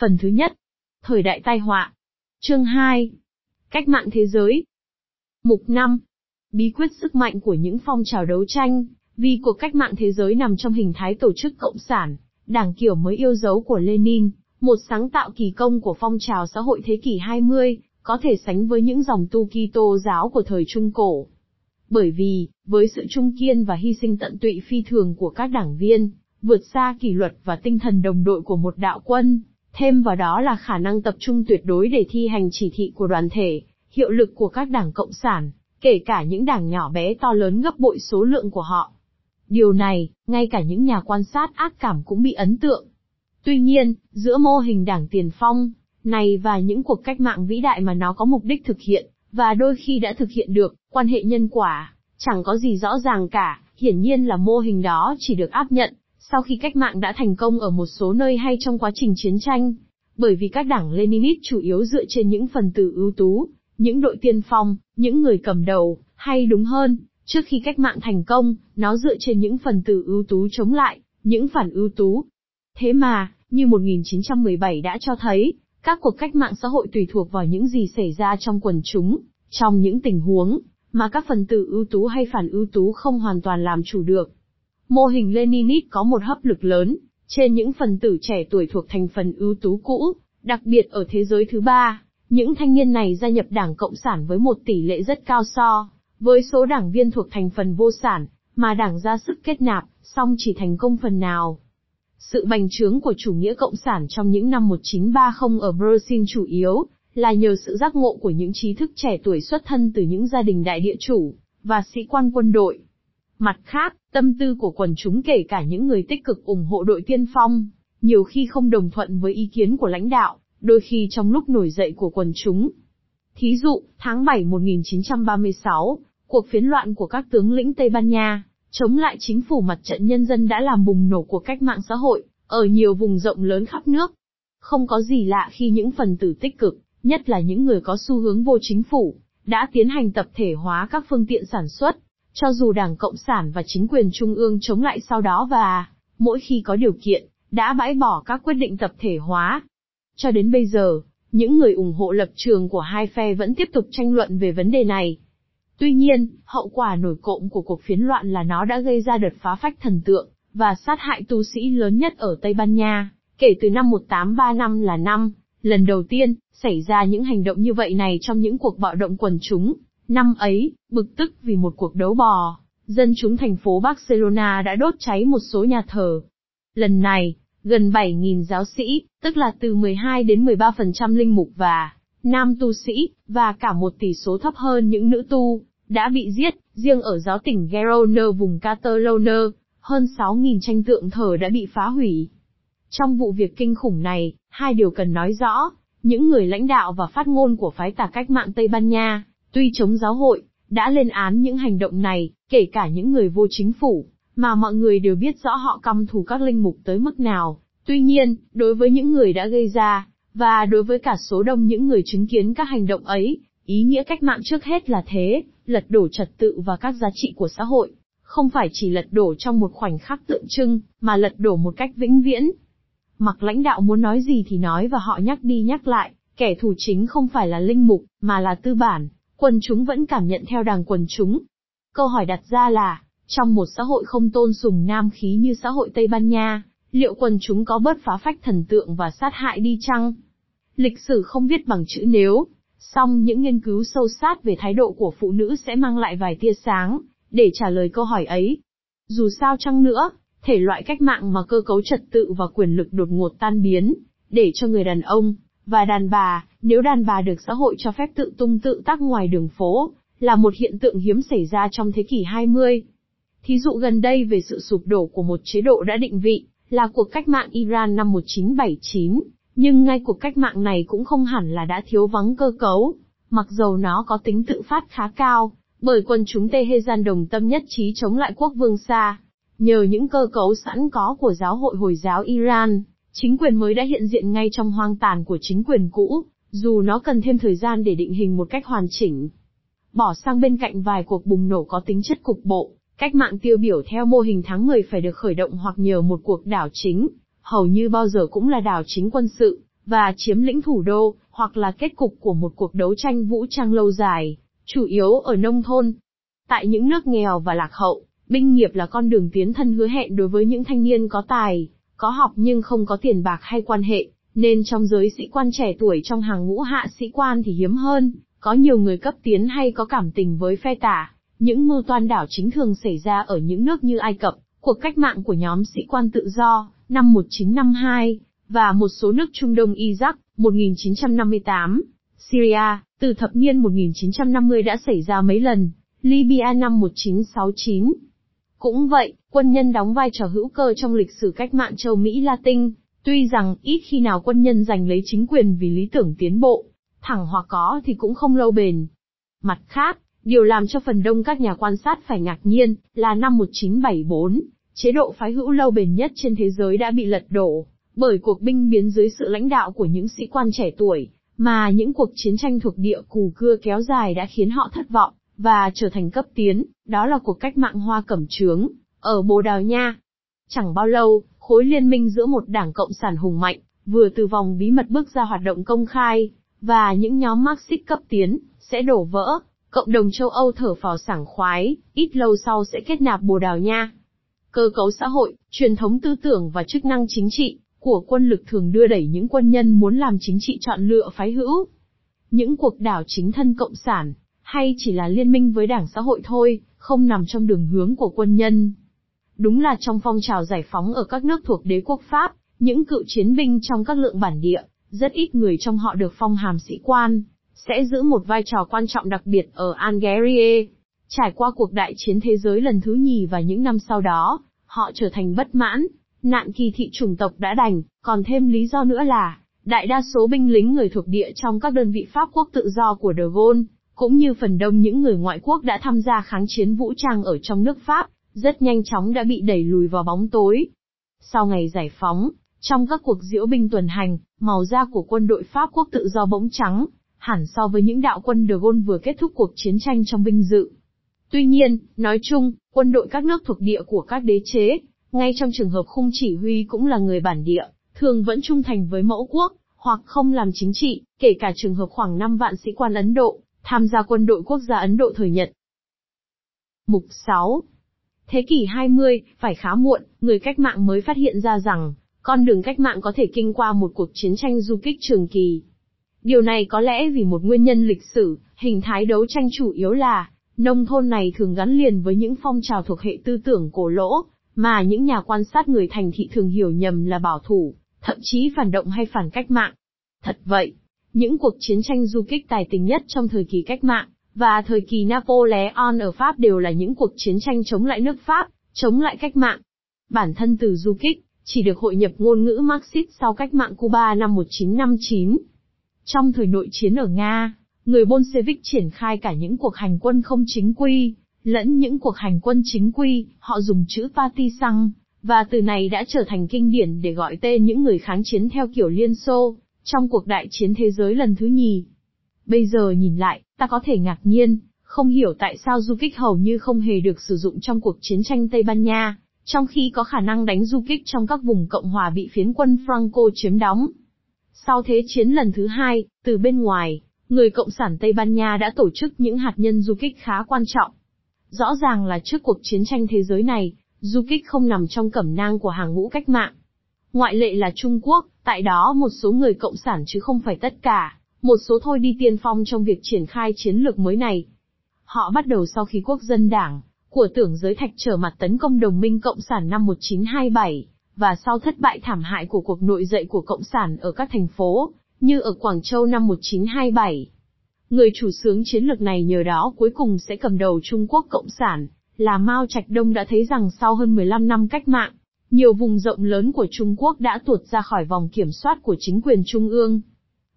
Phần thứ nhất. Thời đại tai họa. Chương 2. Cách mạng thế giới. Mục 5. Bí quyết sức mạnh của những phong trào đấu tranh, vì cuộc cách mạng thế giới nằm trong hình thái tổ chức cộng sản, đảng kiểu mới yêu dấu của Lenin, một sáng tạo kỳ công của phong trào xã hội thế kỷ 20, có thể sánh với những dòng tu Kitô giáo của thời Trung Cổ. Bởi vì, với sự trung kiên và hy sinh tận tụy phi thường của các đảng viên, vượt xa kỷ luật và tinh thần đồng đội của một đạo quân, thêm vào đó là khả năng tập trung tuyệt đối để thi hành chỉ thị của đoàn thể, hiệu lực của các đảng cộng sản, kể cả những đảng nhỏ bé to lớn gấp bội số lượng của họ. Điều này, ngay cả những nhà quan sát ác cảm cũng bị ấn tượng. Tuy nhiên, giữa mô hình đảng tiền phong, này và những cuộc cách mạng vĩ đại mà nó có mục đích thực hiện, và đôi khi đã thực hiện được, quan hệ nhân quả, chẳng có gì rõ ràng cả, hiển nhiên là mô hình đó chỉ được áp nhận, sau khi cách mạng đã thành công ở một số nơi hay trong quá trình chiến tranh. Bởi vì các đảng Leninist chủ yếu dựa trên những phần tử ưu tú, những đội tiên phong, những người cầm đầu, hay đúng hơn, trước khi cách mạng thành công, nó dựa trên những phần tử ưu tú chống lại, những phản ưu tú. Thế mà, như 1917 đã cho thấy, các cuộc cách mạng xã hội tùy thuộc vào những gì xảy ra trong quần chúng, trong những tình huống mà các phần tử ưu tú hay phản ưu tú không hoàn toàn làm chủ được. Mô hình Leninist có một hấp lực lớn trên những phần tử trẻ tuổi thuộc thành phần ưu tú cũ, đặc biệt ở thế giới thứ ba, những thanh niên này gia nhập Đảng Cộng sản với một tỷ lệ rất cao so với số đảng viên thuộc thành phần vô sản, mà đảng ra sức kết nạp, song chỉ thành công phần nào. Sự bành trướng của chủ nghĩa cộng sản trong những năm 1930 ở Brazil chủ yếu là nhờ sự giác ngộ của những trí thức trẻ tuổi xuất thân từ những gia đình đại địa chủ và sĩ quan quân đội. Mặt khác, tâm tư của quần chúng kể cả những người tích cực ủng hộ đội tiên phong, nhiều khi không đồng thuận với ý kiến của lãnh đạo, đôi khi trong lúc nổi dậy của quần chúng. Thí dụ, tháng 7 1936, cuộc phiến loạn của các tướng lĩnh Tây Ban Nha, chống lại chính phủ mặt trận nhân dân đã làm bùng nổ của cách mạng xã hội, ở nhiều vùng rộng lớn khắp nước. Không có gì lạ khi những phần tử tích cực, nhất là những người có xu hướng vô chính phủ, đã tiến hành tập thể hóa các phương tiện sản xuất, cho dù Đảng Cộng sản và chính quyền Trung ương chống lại sau đó và, mỗi khi có điều kiện, đã bãi bỏ các quyết định tập thể hóa. Cho đến bây giờ, những người ủng hộ lập trường của hai phe vẫn tiếp tục tranh luận về vấn đề này. Tuy nhiên, hậu quả nổi cộng của cuộc phiến loạn là nó đã gây ra đợt phá phách thần tượng, và sát hại tu sĩ lớn nhất ở Tây Ban Nha, kể từ năm 1835 là năm, lần đầu tiên, xảy ra những hành động như vậy này trong những cuộc bạo động quần chúng. Năm ấy, bực tức vì một cuộc đấu bò, dân chúng thành phố Barcelona đã đốt cháy một số nhà thờ. Lần này, gần 7.000 giáo sĩ, tức là từ 12 đến 13% linh mục và nam tu sĩ, và cả một tỷ số thấp hơn những nữ tu, đã bị giết, riêng ở giáo tỉnh Gerona vùng Catalonia, hơn 6.000 tranh tượng thờ đã bị phá hủy. Trong vụ việc kinh khủng này, hai điều cần nói rõ, những người lãnh đạo và phát ngôn của phái tà cách mạng Tây Ban Nha, tuy chống giáo hội, đã lên án những hành động này, kể cả những người vô chính phủ, mà mọi người đều biết rõ họ căm thù các linh mục tới mức nào. Tuy nhiên, đối với những người đã gây ra, và đối với cả số đông những người chứng kiến các hành động ấy, ý nghĩa cách mạng trước hết là thế, lật đổ trật tự và các giá trị của xã hội, không phải chỉ lật đổ trong một khoảnh khắc tượng trưng, mà lật đổ một cách vĩnh viễn. Mặc lãnh đạo muốn nói gì thì nói và họ nhắc đi nhắc lại, kẻ thù chính không phải là linh mục, mà là tư bản, quần chúng vẫn cảm nhận theo đảng quần chúng. Câu hỏi đặt ra là, trong một xã hội không tôn sùng nam khí như xã hội Tây Ban Nha, liệu quần chúng có bớt phá phách thần tượng và sát hại đi chăng? Lịch sử không viết bằng chữ nếu, song những nghiên cứu sâu sát về thái độ của phụ nữ sẽ mang lại vài tia sáng, để trả lời câu hỏi ấy. Dù sao chăng nữa, thể loại cách mạng mà cơ cấu trật tự và quyền lực đột ngột tan biến, để cho người đàn ông, và đàn bà, nếu đàn bà được xã hội cho phép tự tung tự tác ngoài đường phố, là một hiện tượng hiếm xảy ra trong thế kỷ 20. Thí dụ gần đây về sự sụp đổ của một chế độ đã định vị, là cuộc cách mạng Iran năm 1979, nhưng ngay cuộc cách mạng này cũng không hẳn là đã thiếu vắng cơ cấu, mặc dầu nó có tính tự phát khá cao, bởi quân chúng Tehran đồng tâm nhất trí chống lại quốc vương xa, Nhờ những cơ cấu sẵn có của giáo hội Hồi giáo Iran, chính quyền mới đã hiện diện ngay trong hoang tàn của chính quyền cũ, dù nó cần thêm thời gian để định hình một cách hoàn chỉnh. Bỏ sang bên cạnh vài cuộc bùng nổ có tính chất cục bộ, cách mạng tiêu biểu theo mô hình tháng 10 phải được khởi động hoặc nhờ một cuộc đảo chính, hầu như bao giờ cũng là đảo chính quân sự, và chiếm lĩnh thủ đô, hoặc là kết cục của một cuộc đấu tranh vũ trang lâu dài, chủ yếu ở nông thôn. Tại những nước nghèo và lạc hậu, binh nghiệp là con đường tiến thân hứa hẹn đối với những thanh niên có tài, có học nhưng không có tiền bạc hay quan hệ, nên trong giới sĩ quan trẻ tuổi trong hàng ngũ hạ sĩ quan thì hiếm hơn, có nhiều người cấp tiến hay có cảm tình với phe tả. Những mưu toan đảo chính thường xảy ra ở những nước như Ai Cập, cuộc cách mạng của nhóm sĩ quan tự do, năm 1952, và một số nước Trung Đông Iraq, 1958, Syria, từ thập niên 1950 đã xảy ra mấy lần, Libya năm 1969. Cũng vậy, quân nhân đóng vai trò hữu cơ trong lịch sử cách mạng châu Mỹ Latin, tuy rằng ít khi nào quân nhân giành lấy chính quyền vì lý tưởng tiến bộ, thẳng hoặc có thì cũng không lâu bền. Mặt khác, điều làm cho phần đông các nhà quan sát phải ngạc nhiên là năm 1974, chế độ phái hữu lâu bền nhất trên thế giới đã bị lật đổ, bởi cuộc binh biến dưới sự lãnh đạo của những sĩ quan trẻ tuổi, mà những cuộc chiến tranh thuộc địa cù cưa kéo dài đã khiến họ thất vọng, và trở thành cấp tiến, đó là cuộc cách mạng hoa cẩm trướng, ở Bồ Đào Nha. Chẳng bao lâu, khối liên minh giữa một đảng Cộng sản hùng mạnh, vừa từ vòng bí mật bước ra hoạt động công khai, và những nhóm Marxist cấp tiến, sẽ đổ vỡ, cộng đồng châu Âu thở phào sảng khoái, ít lâu sau sẽ kết nạp Bồ Đào Nha. Cơ cấu xã hội, truyền thống tư tưởng và chức năng chính trị, của quân lực thường đưa đẩy những quân nhân muốn làm chính trị chọn lựa phái hữu. Những cuộc đảo chính thân cộng sản, hay chỉ là liên minh với đảng xã hội thôi, không nằm trong đường hướng của quân nhân. Đúng là trong phong trào giải phóng ở các nước thuộc đế quốc Pháp, những cựu chiến binh trong các lượng bản địa, rất ít người trong họ được phong hàm sĩ quan, sẽ giữ một vai trò quan trọng đặc biệt ở Algeria. Trải qua cuộc đại chiến thế giới lần thứ nhì và những năm sau đó, họ trở thành bất mãn, Nạn kỳ thị chủng tộc đã đành, còn thêm lý do nữa là, đại đa số binh lính người thuộc địa trong các đơn vị Pháp quốc tự do của De Gaulle, cũng như phần đông những người ngoại quốc đã tham gia kháng chiến vũ trang ở trong nước Pháp, rất nhanh chóng đã bị đẩy lùi vào bóng tối. Sau ngày giải phóng, trong các cuộc diễu binh tuần hành, màu da của quân đội Pháp quốc tự do bỗng trắng, hẳn so với những đạo quân De Gaulle vừa kết thúc cuộc chiến tranh trong binh dự. Tuy nhiên, nói chung, quân đội các nước thuộc địa của các đế chế, ngay trong trường hợp khung chỉ huy cũng là người bản địa, thường vẫn trung thành với mẫu quốc, hoặc không làm chính trị, kể cả trường hợp khoảng 5 vạn sĩ quan Ấn Độ, tham gia quân đội quốc gia Ấn Độ thời Nhật. Mục 6 Thế kỷ 20, phải khá muộn, người cách mạng mới phát hiện ra rằng, con đường cách mạng có thể kinh qua một cuộc chiến tranh du kích trường kỳ. Điều này có lẽ vì một nguyên nhân lịch sử, hình thái đấu tranh chủ yếu là, nông thôn này thường gắn liền với những phong trào thuộc hệ tư tưởng cổ lỗ, mà những nhà quan sát người thành thị thường hiểu nhầm là bảo thủ, thậm chí phản động hay phản cách mạng. Thật vậy, những cuộc chiến tranh du kích tài tình nhất trong thời kỳ cách mạng, và thời kỳ Napoleon ở Pháp đều là những cuộc chiến tranh chống lại nước Pháp, chống lại cách mạng. Bản thân từ du kích, chỉ được hội nhập ngôn ngữ Marxist sau cách mạng Cuba năm 1959. Trong thời nội chiến ở Nga, người Bolshevik triển khai cả những cuộc hành quân không chính quy, lẫn những cuộc hành quân chính quy, họ dùng chữ Partisan, và từ này đã trở thành kinh điển để gọi tên những người kháng chiến theo kiểu Liên Xô, trong cuộc đại chiến thế giới lần thứ nhì. Bây giờ nhìn lại, ta có thể ngạc nhiên, không hiểu tại sao du kích hầu như không hề được sử dụng trong cuộc chiến tranh Tây Ban Nha, trong khi có khả năng đánh du kích trong các vùng Cộng hòa bị phiến quân Franco chiếm đóng. Sau thế chiến lần thứ hai, từ bên ngoài, người Cộng sản Tây Ban Nha đã tổ chức những hạt nhân du kích khá quan trọng, Rõ ràng là trước cuộc chiến tranh thế giới này, du kích không nằm trong cẩm nang của hàng ngũ cách mạng. Ngoại lệ là Trung Quốc, tại đó một số người cộng sản chứ không phải tất cả, một số thôi đi tiên phong trong việc triển khai chiến lược mới này. Họ bắt đầu sau khi quốc dân đảng, của tưởng giới thạch trở mặt tấn công đồng minh Cộng sản năm 1927, và sau thất bại thảm hại của cuộc nội dậy của Cộng sản ở các thành phố, như ở Quảng Châu năm 1927. Người chủ sướng chiến lược này nhờ đó cuối cùng sẽ cầm đầu Trung Quốc Cộng sản, là Mao Trạch Đông đã thấy rằng sau hơn 15 năm cách mạng, nhiều vùng rộng lớn của Trung Quốc đã tuột ra khỏi vòng kiểm soát của chính quyền Trung ương.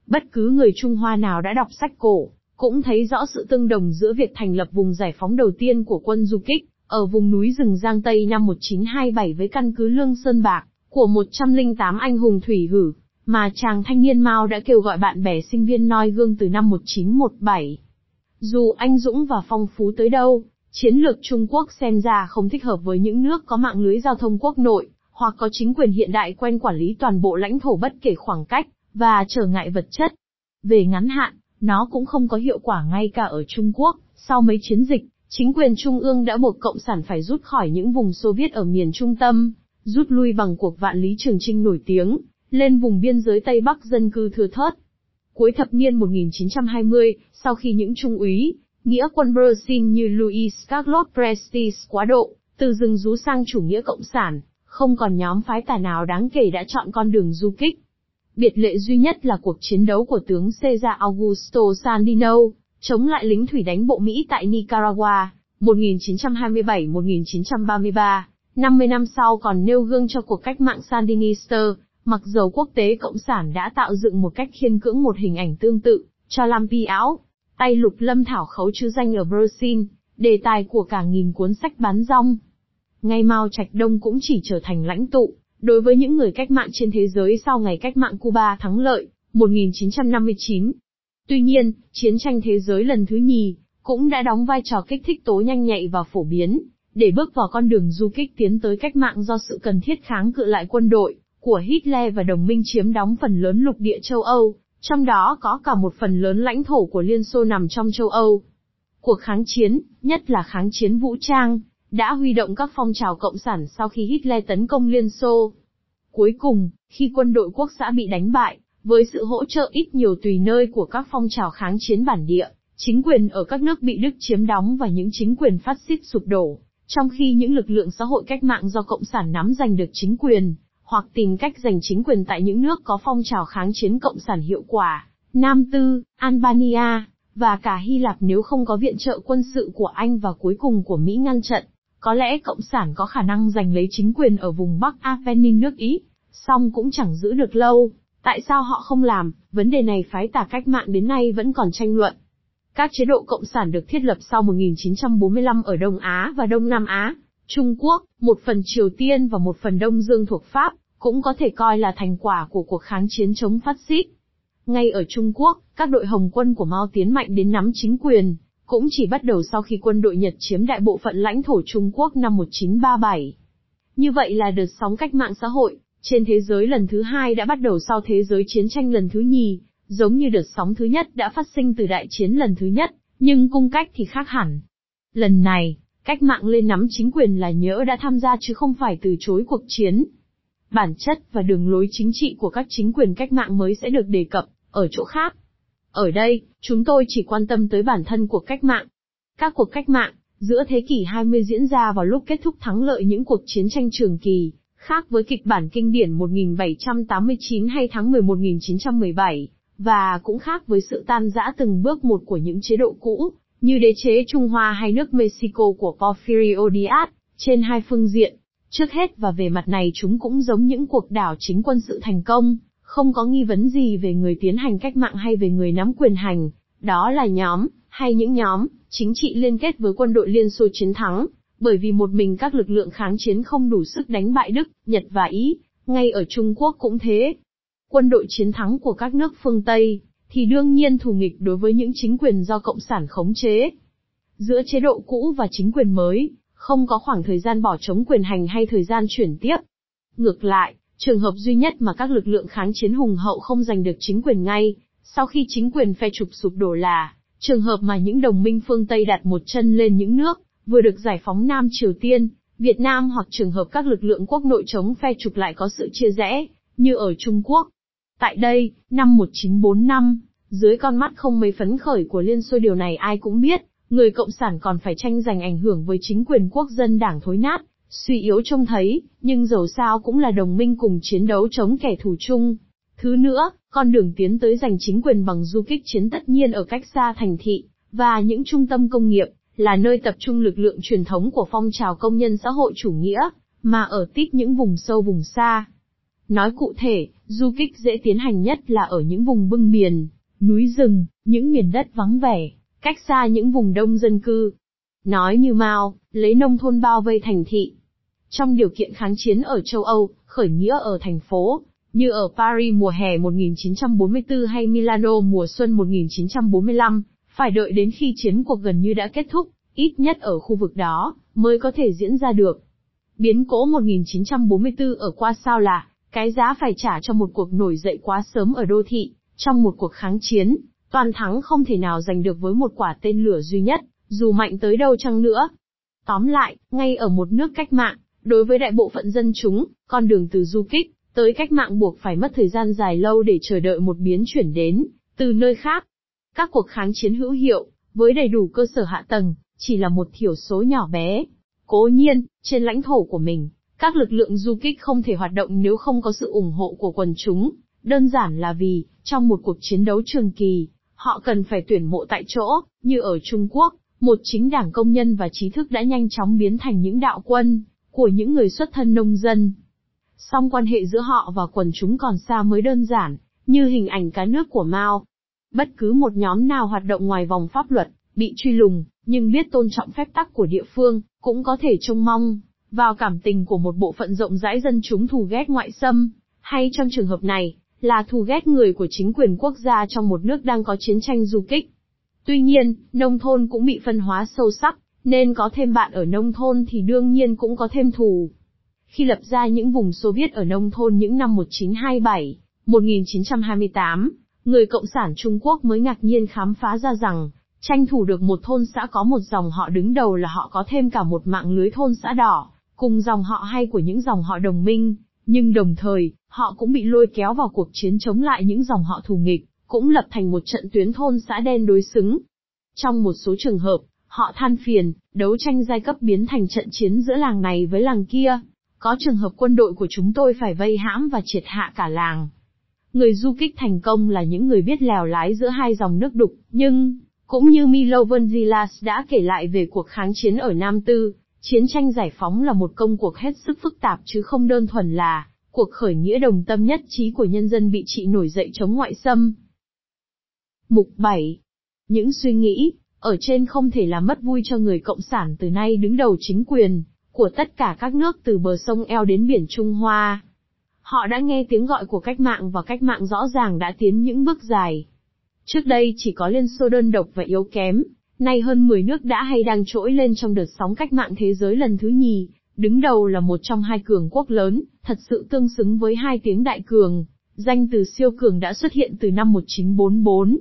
Bất cứ người Trung Hoa nào đã đọc sách cổ, cũng thấy rõ sự tương đồng giữa việc thành lập vùng giải phóng đầu tiên của quân du kích, ở vùng núi rừng Giang Tây năm 1927 với căn cứ Lương Sơn Bạc, của 108 anh hùng thủy hử, mà chàng thanh niên Mao đã kêu gọi bạn bè sinh viên noi gương từ năm 1917. Dù anh dũng và phong phú tới đâu, chiến lược Trung Quốc xem ra không thích hợp với những nước có mạng lưới giao thông quốc nội, hoặc có chính quyền hiện đại quen quản lý toàn bộ lãnh thổ bất kể khoảng cách, và trở ngại vật chất. Về ngắn hạn, nó cũng không có hiệu quả ngay cả ở Trung Quốc, sau mấy chiến dịch, chính quyền trung ương đã buộc Cộng sản phải rút khỏi những vùng Xô Viết ở miền trung tâm, rút lui bằng cuộc vạn lý trường trinh nổi tiếng, lên vùng biên giới Tây Bắc dân cư thưa thớt. Cuối thập niên 1920, sau khi những trung úy, nghĩa quân Brazil như Louis Carlos Prestes quá độ, từ rừng rú sang chủ nghĩa cộng sản, không còn nhóm phái tà nào đáng kể đã chọn con đường du kích. Biệt lệ duy nhất là cuộc chiến đấu của tướng Cesar Augusto Sandino, chống lại lính thủy đánh bộ Mỹ tại Nicaragua, 1927-1933, 50 năm sau còn nêu gương cho cuộc cách mạng Sandinista, mặc dầu quốc tế Cộng sản đã tạo dựng một cách khiên cưỡng một hình ảnh tương tự, cho Lampi áo, tay lục lâm thảo khấu chứ danh ở Brazil, đề tài của cả nghìn cuốn sách bán rong. Ngay Mao Trạch Đông cũng chỉ trở thành lãnh tụ, đối với những người cách mạng trên thế giới sau ngày cách mạng Cuba thắng lợi, 1959. Tuy nhiên, chiến tranh thế giới lần thứ nhì, cũng đã đóng vai trò kích thích tố nhanh nhạy và phổ biến, để bước vào con đường du kích tiến tới cách mạng do sự cần thiết kháng cự lại quân đội của Hitler và đồng minh chiếm đóng phần lớn lục địa châu Âu, trong đó có cả một phần lớn lãnh thổ của Liên Xô nằm trong châu Âu. Cuộc kháng chiến, nhất là kháng chiến vũ trang, đã huy động các phong trào cộng sản sau khi Hitler tấn công Liên Xô. Cuối cùng, khi quân đội quốc xã bị đánh bại, với sự hỗ trợ ít nhiều tùy nơi của các phong trào kháng chiến bản địa, chính quyền ở các nước bị Đức chiếm đóng và những chính quyền phát xít sụp đổ, trong khi những lực lượng xã hội cách mạng do Cộng sản nắm giành được chính quyền, hoặc tìm cách giành chính quyền tại những nước có phong trào kháng chiến Cộng sản hiệu quả, Nam Tư, Albania, và cả Hy Lạp nếu không có viện trợ quân sự của Anh và cuối cùng của Mỹ ngăn chặn có lẽ Cộng sản có khả năng giành lấy chính quyền ở vùng Bắc Apennin nước Ý, song cũng chẳng giữ được lâu. Tại sao họ không làm, vấn đề này phái tả cách mạng đến nay vẫn còn tranh luận. Các chế độ cộng sản được thiết lập sau 1945 ở Đông Á và Đông Nam Á, Trung Quốc, một phần Triều Tiên và một phần Đông Dương thuộc Pháp, cũng có thể coi là thành quả của cuộc kháng chiến chống phát xít. Ngay ở Trung Quốc, các đội Hồng quân của Mao tiến mạnh đến nắm chính quyền, cũng chỉ bắt đầu sau khi quân đội Nhật chiếm đại bộ phận lãnh thổ Trung Quốc năm 1937. Như vậy là đợt sóng cách mạng xã hội, trên thế giới lần thứ hai đã bắt đầu sau thế giới chiến tranh lần thứ nhì, giống như đợt sóng thứ nhất đã phát sinh từ đại chiến lần thứ nhất, nhưng cung cách thì khác hẳn. Lần này, cách mạng lên nắm chính quyền là nhỡ đã tham gia chứ không phải từ chối cuộc chiến. Bản chất và đường lối chính trị của các chính quyền cách mạng mới sẽ được đề cập, ở chỗ khác. Ở đây, chúng tôi chỉ quan tâm tới bản thân cuộc cách mạng. Các cuộc cách mạng, giữa thế kỷ 20 diễn ra vào lúc kết thúc thắng lợi những cuộc chiến tranh trường kỳ, khác với kịch bản kinh điển 1789 hay tháng 11 1917, và cũng khác với sự tan rã từng bước một của những chế độ cũ, như đế chế Trung Hoa hay nước Mexico của Porfirio Diaz, trên hai phương diện. Trước hết và về mặt này chúng cũng giống những cuộc đảo chính quân sự thành công, không có nghi vấn gì về người tiến hành cách mạng hay về người nắm quyền hành, đó là nhóm, hay những nhóm, chính trị liên kết với quân đội Liên Xô chiến thắng, bởi vì một mình các lực lượng kháng chiến không đủ sức đánh bại Đức, Nhật và Ý, ngay ở Trung Quốc cũng thế. Quân đội chiến thắng của các nước phương Tây, thì đương nhiên thù nghịch đối với những chính quyền do Cộng sản khống chế. Giữa chế độ cũ và chính quyền mới, không có khoảng thời gian bỏ chống quyền hành hay thời gian chuyển tiếp. Ngược lại, trường hợp duy nhất mà các lực lượng kháng chiến hùng hậu không giành được chính quyền ngay, sau khi chính quyền phe trục sụp đổ là, trường hợp mà những đồng minh phương Tây đặt một chân lên những nước, vừa được giải phóng Nam Triều Tiên, Việt Nam hoặc trường hợp các lực lượng quốc nội chống phe trục lại có sự chia rẽ, như ở Trung Quốc. Tại đây, năm 1945, dưới con mắt không mấy phấn khởi của Liên Xô điều này ai cũng biết, người Cộng sản còn phải tranh giành ảnh hưởng với chính quyền quốc dân đảng thối nát, suy yếu trông thấy, nhưng dầu sao cũng là đồng minh cùng chiến đấu chống kẻ thù chung. Thứ nữa, con đường tiến tới giành chính quyền bằng du kích chiến tất nhiên ở cách xa thành thị, và những trung tâm công nghiệp, là nơi tập trung lực lượng truyền thống của phong trào công nhân xã hội chủ nghĩa, mà ở tít những vùng sâu vùng xa. Nói cụ thể, du kích dễ tiến hành nhất là ở những vùng bưng biển, núi rừng, những miền đất vắng vẻ, cách xa những vùng đông dân cư. Nói như Mao, lấy nông thôn bao vây thành thị. Trong điều kiện kháng chiến ở châu Âu, khởi nghĩa ở thành phố, như ở Paris mùa hè 1944 hay Milano mùa xuân 1945, phải đợi đến khi chiến cuộc gần như đã kết thúc, ít nhất ở khu vực đó, mới có thể diễn ra được. Biến cố 1944 ở qua sao là, Cái giá phải trả cho một cuộc nổi dậy quá sớm ở đô thị, trong một cuộc kháng chiến, toàn thắng không thể nào giành được với một quả tên lửa duy nhất, dù mạnh tới đâu chăng nữa. Tóm lại, ngay ở một nước cách mạng, đối với đại bộ phận dân chúng, con đường từ du kích, tới cách mạng buộc phải mất thời gian dài lâu để chờ đợi một biến chuyển đến, từ nơi khác. Các cuộc kháng chiến hữu hiệu, với đầy đủ cơ sở hạ tầng, chỉ là một thiểu số nhỏ bé. Cố nhiên, trên lãnh thổ của mình, các lực lượng du kích không thể hoạt động nếu không có sự ủng hộ của quần chúng, đơn giản là vì, trong một cuộc chiến đấu trường kỳ, họ cần phải tuyển mộ tại chỗ, như ở Trung Quốc, một chính đảng công nhân và trí thức đã nhanh chóng biến thành những đạo quân, của những người xuất thân nông dân. Song quan hệ giữa họ và quần chúng còn xa mới đơn giản, như hình ảnh cá nước của Mao. Bất cứ một nhóm nào hoạt động ngoài vòng pháp luật, bị truy lùng, nhưng biết tôn trọng phép tắc của địa phương, cũng có thể trông mong vào cảm tình của một bộ phận rộng rãi dân chúng thù ghét ngoại xâm, hay trong trường hợp này, là thù ghét người của chính quyền quốc gia trong một nước đang có chiến tranh du kích. Tuy nhiên, nông thôn cũng bị phân hóa sâu sắc, nên có thêm bạn ở nông thôn thì đương nhiên cũng có thêm thù. Khi lập ra những vùng Xô Viết ở nông thôn những năm 1927, 1928, người Cộng sản Trung Quốc mới ngạc nhiên khám phá ra rằng, tranh thủ được một thôn xã có một dòng họ đứng đầu là họ có thêm cả một mạng lưới thôn xã đỏ, cùng dòng họ hay của những dòng họ đồng minh, nhưng đồng thời, họ cũng bị lôi kéo vào cuộc chiến chống lại những dòng họ thù nghịch, cũng lập thành một trận tuyến thôn xã đen đối xứng. Trong một số trường hợp, họ than phiền, đấu tranh giai cấp biến thành trận chiến giữa làng này với làng kia. Có trường hợp quân đội của chúng tôi phải vây hãm và triệt hạ cả làng. Người du kích thành công là những người biết lèo lái giữa hai dòng nước đục, nhưng, cũng như Milo Vanzilas đã kể lại về cuộc kháng chiến ở Nam Tư, chiến tranh giải phóng là một công cuộc hết sức phức tạp chứ không đơn thuần là cuộc khởi nghĩa đồng tâm nhất trí của nhân dân bị trị nổi dậy chống ngoại xâm. Mục 7. Những suy nghĩ, ở trên không thể làm mất vui cho người Cộng sản từ nay đứng đầu chính quyền, của tất cả các nước từ bờ sông eo đến biển Trung Hoa. Họ đã nghe tiếng gọi của cách mạng và cách mạng rõ ràng đã tiến những bước dài. Trước đây chỉ có Liên Xô đơn độc và yếu kém, nay hơn 10 nước đã hay đang trỗi lên trong đợt sóng cách mạng thế giới lần thứ nhì, đứng đầu là một trong hai cường quốc lớn, thật sự tương xứng với hai tiếng đại cường. Danh từ siêu cường đã xuất hiện từ năm 1944.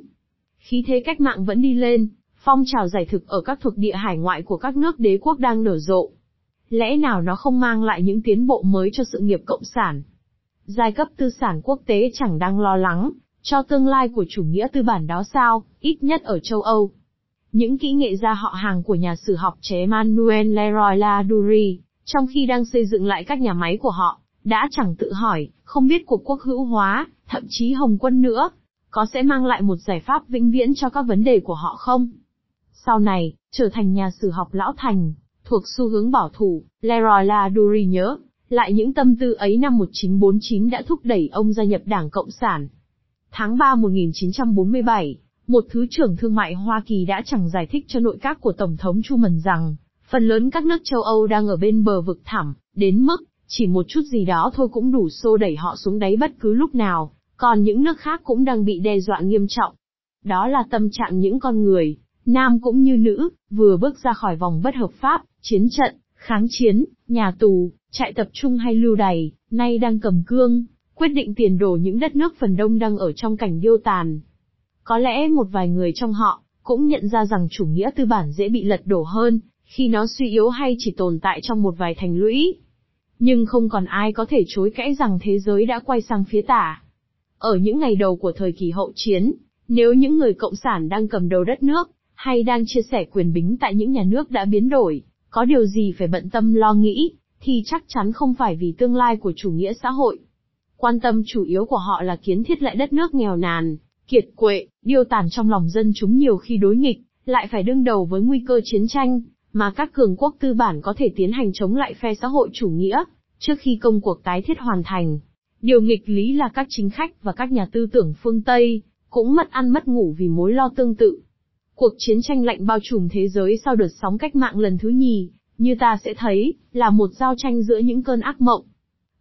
Khí thế cách mạng vẫn đi lên, phong trào giải thực ở các thuộc địa hải ngoại của các nước đế quốc đang nở rộ. Lẽ nào nó không mang lại những tiến bộ mới cho sự nghiệp cộng sản? Giai cấp tư sản quốc tế chẳng đang lo lắng, cho tương lai của chủ nghĩa tư bản đó sao, ít nhất ở châu Âu. Những kỹ nghệ gia họ hàng của nhà sử học chế Manuel Leroy Ladurie, trong khi đang xây dựng lại các nhà máy của họ, đã chẳng tự hỏi, không biết cuộc quốc hữu hóa, thậm chí hồng quân nữa, có sẽ mang lại một giải pháp vĩnh viễn cho các vấn đề của họ không? Sau này, trở thành nhà sử học lão thành, thuộc xu hướng bảo thủ, Leroy Ladurie nhớ, lại những tâm tư ấy năm 1949 đã thúc đẩy ông gia nhập Đảng Cộng sản. Tháng 3 1947, một Thứ trưởng Thương mại Hoa Kỳ đã chẳng giải thích cho nội các của Tổng thống Truman rằng, phần lớn các nước châu Âu đang ở bên bờ vực thẳm, đến mức, chỉ một chút gì đó thôi cũng đủ xô đẩy họ xuống đáy bất cứ lúc nào, còn những nước khác cũng đang bị đe dọa nghiêm trọng. Đó là tâm trạng những con người, nam cũng như nữ, vừa bước ra khỏi vòng bất hợp pháp, chiến trận, kháng chiến, nhà tù, trại tập trung hay lưu đày, nay đang cầm cương, quyết định tiền đổ những đất nước phần đông đang ở trong cảnh điêu tàn. Có lẽ một vài người trong họ, cũng nhận ra rằng chủ nghĩa tư bản dễ bị lật đổ hơn, khi nó suy yếu hay chỉ tồn tại trong một vài thành lũy. Nhưng không còn ai có thể chối cãi rằng thế giới đã quay sang phía tả. Ở những ngày đầu của thời kỳ hậu chiến, nếu những người cộng sản đang cầm đầu đất nước, hay đang chia sẻ quyền bính tại những nhà nước đã biến đổi, có điều gì phải bận tâm lo nghĩ, thì chắc chắn không phải vì tương lai của chủ nghĩa xã hội. Quan tâm chủ yếu của họ là kiến thiết lại đất nước nghèo nàn, kiệt quệ, điêu tàn trong lòng dân chúng nhiều khi đối nghịch, lại phải đương đầu với nguy cơ chiến tranh, mà các cường quốc tư bản có thể tiến hành chống lại phe xã hội chủ nghĩa, trước khi công cuộc tái thiết hoàn thành. Điều nghịch lý là các chính khách và các nhà tư tưởng phương Tây, cũng mất ăn mất ngủ vì mối lo tương tự. Cuộc chiến tranh lạnh bao trùm thế giới sau đợt sóng cách mạng lần thứ nhì, như ta sẽ thấy, là một giao tranh giữa những cơn ác mộng.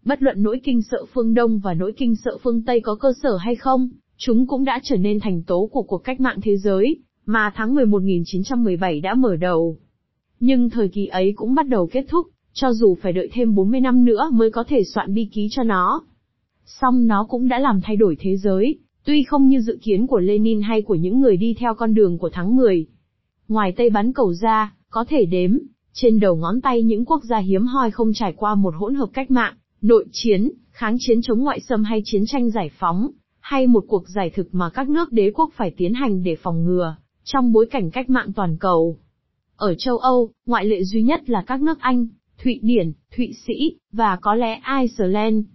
Bất luận nỗi kinh sợ phương Đông và nỗi kinh sợ phương Tây có cơ sở hay không, chúng cũng đã trở nên thành tố của cuộc cách mạng thế giới, mà tháng 11 1917 đã mở đầu. Nhưng thời kỳ ấy cũng bắt đầu kết thúc, cho dù phải đợi thêm 40 năm nữa mới có thể soạn bi ký cho nó. Song nó cũng đã làm thay đổi thế giới, tuy không như dự kiến của Lenin hay của những người đi theo con đường của tháng 10. Ngoài Tây bán cầu ra, có thể đếm, trên đầu ngón tay những quốc gia hiếm hoi không trải qua một hỗn hợp cách mạng, nội chiến, kháng chiến chống ngoại xâm hay chiến tranh giải phóng, hay một cuộc giải thực mà các nước đế quốc phải tiến hành để phòng ngừa, trong bối cảnh cách mạng toàn cầu. Ở châu Âu, ngoại lệ duy nhất là các nước Anh, Thụy Điển, Thụy Sĩ, và có lẽ Iceland.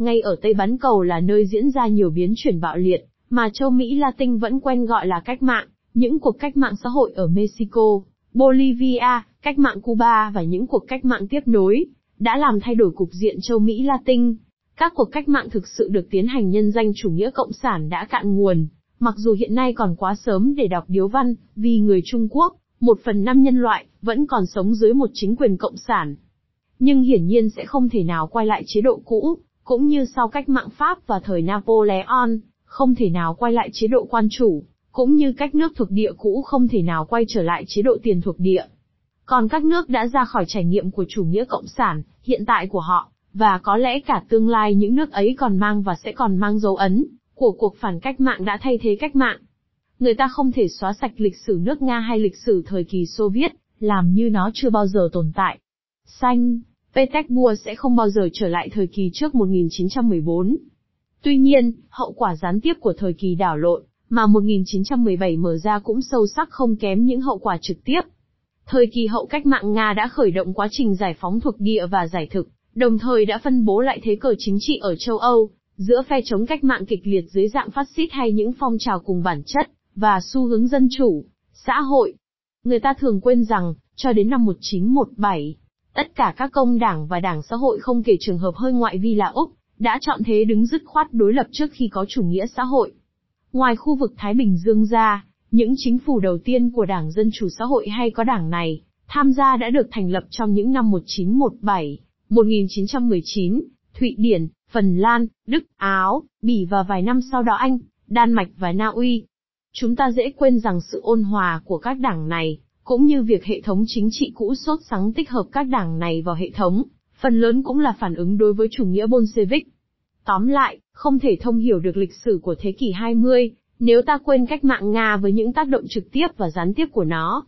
Ngay ở Tây Bán Cầu là nơi diễn ra nhiều biến chuyển bạo liệt, mà châu Mỹ Latin vẫn quen gọi là cách mạng, những cuộc cách mạng xã hội ở Mexico, Bolivia, cách mạng Cuba và những cuộc cách mạng tiếp nối, đã làm thay đổi cục diện châu Mỹ Latin. Các cuộc cách mạng thực sự được tiến hành nhân danh chủ nghĩa cộng sản đã cạn nguồn, mặc dù hiện nay còn quá sớm để đọc điếu văn, vì người Trung Quốc, một phần năm nhân loại, vẫn còn sống dưới một chính quyền cộng sản. Nhưng hiển nhiên sẽ không thể nào quay lại chế độ cũ, cũng như sau cách mạng Pháp và thời Napoleon, không thể nào quay lại chế độ quan chủ, cũng như các nước thuộc địa cũ không thể nào quay trở lại chế độ tiền thuộc địa. Còn các nước đã ra khỏi trải nghiệm của chủ nghĩa cộng sản, hiện tại của họ, và có lẽ cả tương lai những nước ấy còn mang và sẽ còn mang dấu ấn, của cuộc phản cách mạng đã thay thế cách mạng. Người ta không thể xóa sạch lịch sử nước Nga hay lịch sử thời kỳ Xô Viết, làm như nó chưa bao giờ tồn tại. Xanh, Petersburg sẽ không bao giờ trở lại thời kỳ trước 1914. Tuy nhiên, hậu quả gián tiếp của thời kỳ đảo lộn, mà 1917 mở ra cũng sâu sắc không kém những hậu quả trực tiếp. Thời kỳ hậu cách mạng Nga đã khởi động quá trình giải phóng thuộc địa và giải thực, đồng thời đã phân bố lại thế cờ chính trị ở châu Âu, giữa phe chống cách mạng kịch liệt dưới dạng phát xít hay những phong trào cùng bản chất, và xu hướng dân chủ, xã hội. Người ta thường quên rằng, cho đến năm 1917, tất cả các công đảng và đảng xã hội không kể trường hợp hơi ngoại vi là Úc, đã chọn thế đứng dứt khoát đối lập trước khi có chủ nghĩa xã hội. Ngoài khu vực Thái Bình Dương ra, những chính phủ đầu tiên của Đảng Dân Chủ Xã hội hay có đảng này, tham gia đã được thành lập trong những năm 1917, 1919, Thụy Điển, Phần Lan, Đức, Áo, Bỉ và vài năm sau đó Anh, Đan Mạch và Na Uy. Chúng ta dễ quên rằng sự ôn hòa của các đảng này, cũng như việc hệ thống chính trị cũ sốt sắng tích hợp các đảng này vào hệ thống, phần lớn cũng là phản ứng đối với chủ nghĩa Bolshevik. Tóm lại, không thể thông hiểu được lịch sử của thế kỷ 20, nếu ta quên cách mạng Nga với những tác động trực tiếp và gián tiếp của nó.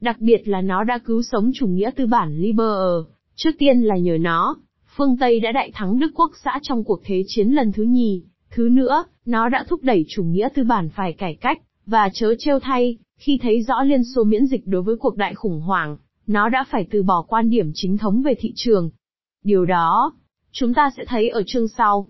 Đặc biệt là nó đã cứu sống chủ nghĩa tư bản Liber, trước tiên là nhờ nó, phương Tây đã đại thắng Đức Quốc xã trong cuộc thế chiến lần thứ nhì, thứ nữa, nó đã thúc đẩy chủ nghĩa tư bản phải cải cách, và chớ trêu thay, khi thấy rõ Liên Xô miễn dịch đối với cuộc đại khủng hoảng, nó đã phải từ bỏ quan điểm chính thống về thị trường. Điều đó, chúng ta sẽ thấy ở chương sau.